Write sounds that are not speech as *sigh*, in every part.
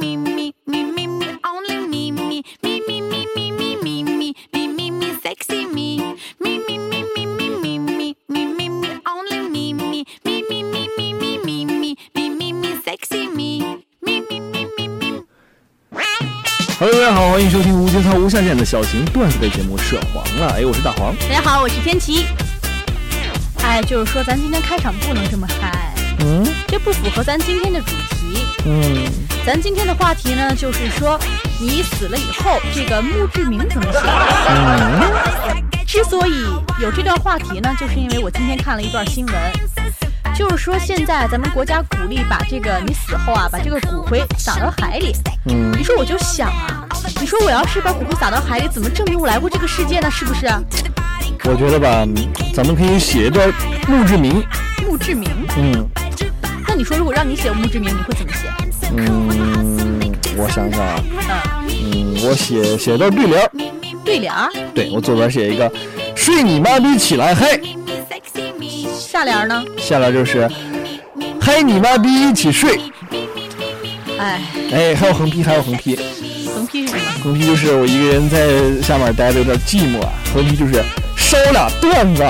me, me, me, me, me, only me, me, me, me, me, me, me, me, me, me, me, me, sexy me. Me, me, me, me, me, me, me, me, me, me, only me, me, me, me, me, me, me, me, me, me, me, me, sexy me. Me, me, me, me, me. Hello，大家好，欢迎收听无节操无下限的小型段子类节目《涉黄了》。哎，我是大黄。大家好，我是天琪。哎，就是说咱今天开场不能这么嗨，嗯这不符合咱今天的主题。嗯，咱今天的话题呢，就是说你死了以后，这个墓志铭怎么写？之所以有这段话题呢，就是因为我今天看了一段新闻，就是说现在咱们国家鼓励把这个你死后啊，把这个骨灰撒到海里。嗯你说我就想啊，你说我要是把骨灰撒到海里，怎么证明我来过这个世界呢？是不是？我觉得吧，咱们可以写一段墓志铭。墓志铭。嗯那你说，如果让你写墓志铭，你会怎么写？嗯，我想想啊，嗯，嗯，我写写段对联儿。对联儿。对我左边写一个“睡你妈逼起来嗨下联呢？”，下联就是“嗨你妈逼一起睡哎，”。哎，还有横批，还有横批。横批是什么？横批就是我一个人在下面待着有点寂寞啊。横批就是烧俩段子。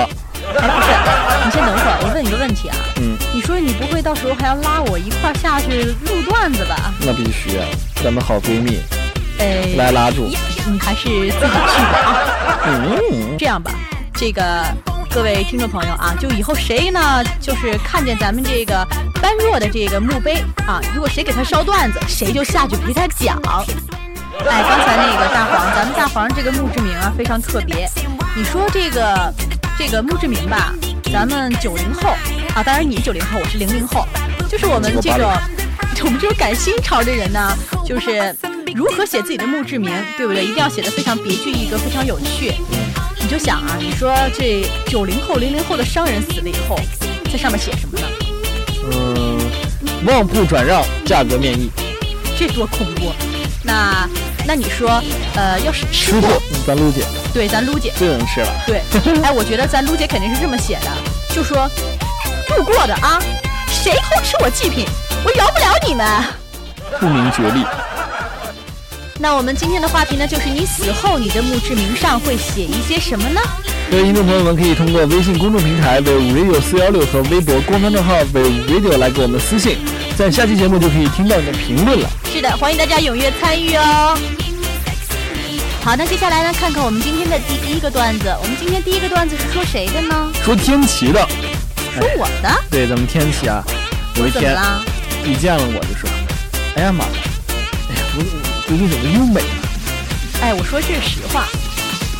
哎，不是，你先等会儿，我问你个问题啊。嗯，你说你不会到时候还要拉我一块儿下去录段子吧？那必须啊，咱们好闺蜜哎，来拉住。你还是自己去吧啊。嗯，这样吧，这个各位听众朋友啊，就以后谁呢，就是看见咱们这个般若的这个墓碑啊，如果谁给他烧段子，谁就下去陪他讲。哎，刚才那个大黄，咱们大黄这个墓志铭啊非常特别。你说这个这个墓志铭吧，咱们九零后啊，当然你九零后，我是零零后，就是我们这种 *laughs* 我们这种赶新潮的人呢，就是如何写自己的墓志铭，对不对？一定要写的非常别具一格，非常有趣。你就想啊，你说这九零后、零零后的商人死了以后，在上面写什么呢？嗯，旺铺转让，价格面议。这多恐怖！那那你说，呃，要是吃货，，咱撸姐对，咱撸姐，最能吃了。对，*laughs* 哎，我觉得咱撸姐肯定是这么写的，就说路过的啊，谁偷吃我祭品，我饶不了你们。不明觉厉。*laughs* 那我们今天的话题呢，就是你死后，你的墓志铭上会写一些什么呢？各位听众朋友们，可以通过微信公众平台为 radio 四幺六和微博官方账号为 radio 来给我们私信，在下期节目就可以听到你的评论了。是的，欢迎大家踊跃参与哦。好，那接下来呢，看看我们今天的第一个段子。我们今天第一个段子是说谁的呢？说天琪的，说我的。对，咱们天琪啊，有一天怎么啦？一见了我就说：“哎呀妈呀，哎呀，我我最近怎么又美了哎，我说这是实话。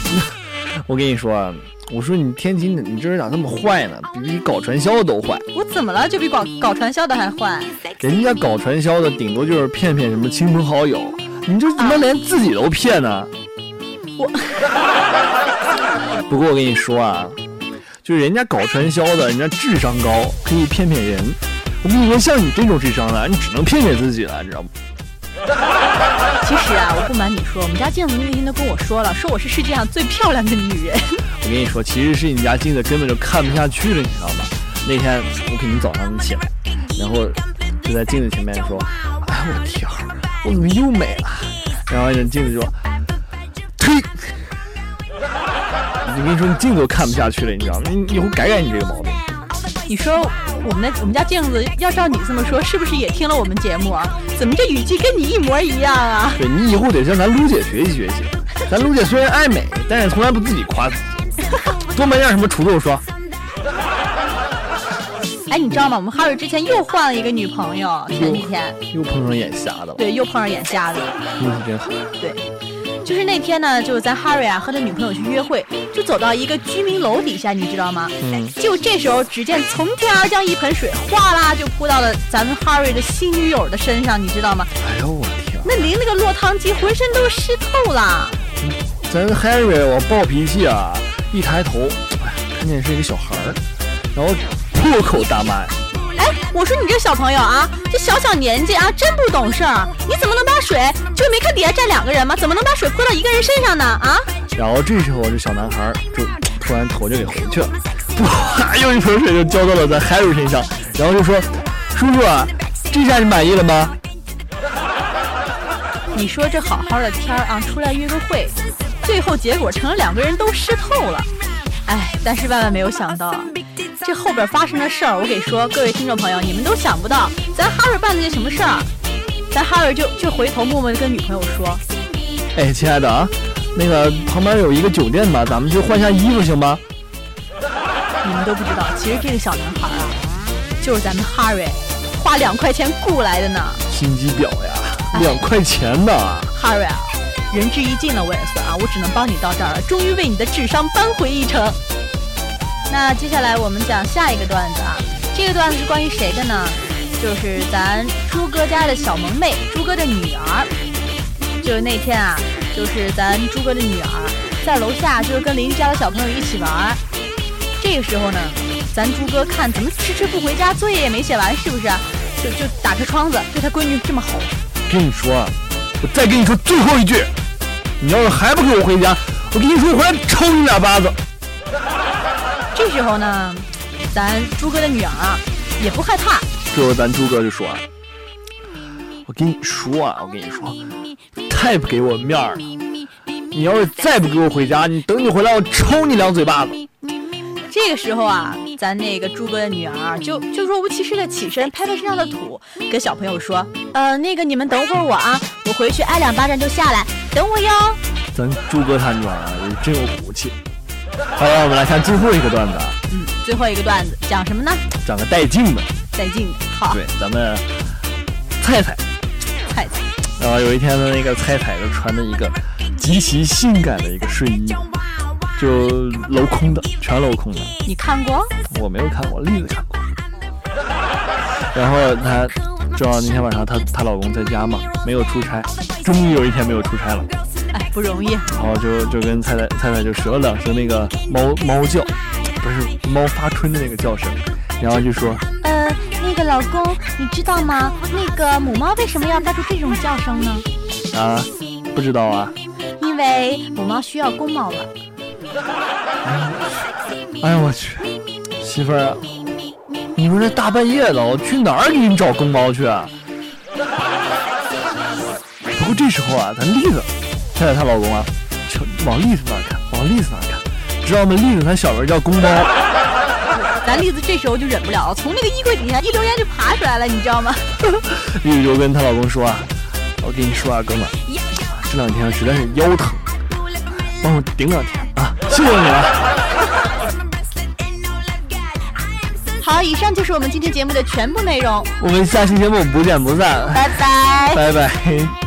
*laughs* ”我跟你说啊，我说你天琪，你你这人咋这么坏呢？比比搞传销的都坏。我怎么了？就比搞搞传销的还坏？人家搞传销的顶多就是骗骗什么亲朋好友，你这怎么连自己都骗呢？我 *laughs* 不过我跟你说啊，就是人家搞传销的，人家智商高，可以骗骗人。我跟你说，像你这种智商的，你只能骗骗自己了，你知道吗？*laughs* 其实啊，我不瞒你说，我们家镜子那天都跟我说了，说我是世界上最漂亮的女人。*laughs* 我跟你说，其实是你家镜子根本就看不下去了，你知道吗？那天我肯定早上起来，然后就在镜子前面说：“哎我天，我怎么又美了？”然后人镜子说：“我跟你说，你镜子都看不下去了，你知道吗？你以后改改你这个毛病。你说我们的我们家镜子要照你这么说，是不是也听了我们节目啊？怎么这语气跟你一模一样啊？对你以后得向咱卢姐学习学习。咱卢姐虽然爱美，但是从来不自己夸自己，多买点什么除皱霜。*laughs* 哎，你知道吗？我们哈瑞之前又换了一个女朋友，前几天又碰上眼瞎的了，对又碰上眼瞎的了。运气真好。对，就是那天呢，就是咱哈瑞啊和他女朋友去约会，就走到一个居民楼底下，你知道吗？嗯，就这时候，只见从天而降一盆水，哗啦就泼到了咱们哈瑞的新女友的身上，你知道吗？哎呦我天！那淋了个落汤鸡，浑身都湿透了。咱 Harry 我暴脾气啊，一抬头，哎，看见是一个小孩儿，然后破口大骂我说你这小朋友啊，这小小年纪啊，真不懂事儿。你怎么能把水就没看底下站两个人吗？怎么能把水泼到一个人身上呢？啊！然后这时候这小男孩就突然头就给回去了，*laughs* 哇，又一盆水就浇到了咱 Harry 身上，然后就说：“叔叔啊，这下你满意了吗？” *laughs* 你说这好好的天儿啊，出来约个会，最后结果成了两个人都湿透了。哎，但是万万没有想到，这后边发生的事儿，我给说，各位听众朋友，你们都想不到，咱哈瑞办了些什么事儿，咱哈瑞就就回头默默的跟女朋友说，哎，亲爱的啊，那个旁边有一个酒店吧，咱们去换下衣服行吗？你们都不知道，其实这个小男孩啊，就是咱们哈瑞花两块钱雇来的呢。心机婊呀，两块钱呢。哈瑞啊，仁至义尽了，我也算啊，我只能帮你到这儿了，终于为你的智商扳回一城。那接下来我们讲下一个段子啊，这个段子是关于谁的呢？就是咱朱哥家的小萌妹，朱哥的女儿。就是那天啊，就是咱朱哥的女儿在楼下，就是跟邻居家的小朋友一起玩。这个时候呢，咱朱哥看怎么迟迟不回家，作业也没写完，是不是？就就打开窗子对他闺女这么吼。跟你说啊，我再跟你说最后一句，你要是还不给我回家，我跟你说我回来抽你俩巴子。这时候呢，咱朱哥的女儿啊也不害怕，这时候咱朱哥就说啊，我跟你说啊，我跟你说，太不给我面儿了。你要是再不给我回家，你等你回来，我抽你两嘴巴子。这个时候啊，咱那个朱哥的女儿就就若无其事的起身，拍拍身上的土，跟小朋友说：“呃，那个你们等会儿我啊，我回去挨两巴掌就下来，等我哟。咱朱哥他女儿啊，真有骨气。好了，我们来看最后一个段子啊，”嗯，最后一个段子讲什么呢？讲个带劲的。带劲的。好，对，咱们菜菜，菜菜，然后有一天呢，那个菜菜就穿着一个极其性感的一个睡衣，就镂空的，全镂空的。你看过？我没有看过，栗子看过。然后她正好那天晚上她她老公在家嘛，没有出差，终于有一天没有出差了，哎，不容易。然后就就跟菜菜菜菜就学了两声那个猫猫叫，不是猫发春的那个叫声，然后就说呃，那个老公，你知道吗？那个母猫为什么要发出这种叫声呢？啊，不知道啊，因为母猫需要公猫了。哎呀我去，媳妇儿啊，你说这大半夜的，我去哪儿给你找公猫去啊？不过这时候啊，咱栗子，菜菜她老公啊，瞧往栗子那看，往栗子那看，知道吗？栗子她小名叫公猫。*laughs* 咱栗子这时候就忍不了，从那个衣柜底下一溜烟就爬出来了，你知道吗？*laughs* 栗子就跟她老公说啊，我跟你说啊，哥们儿，这两天实在是腰疼，帮我顶两天啊，*laughs* 谢谢你了。好，以上就是我们今天节目的全部内容，我们下期节目不见不散，拜拜。拜拜。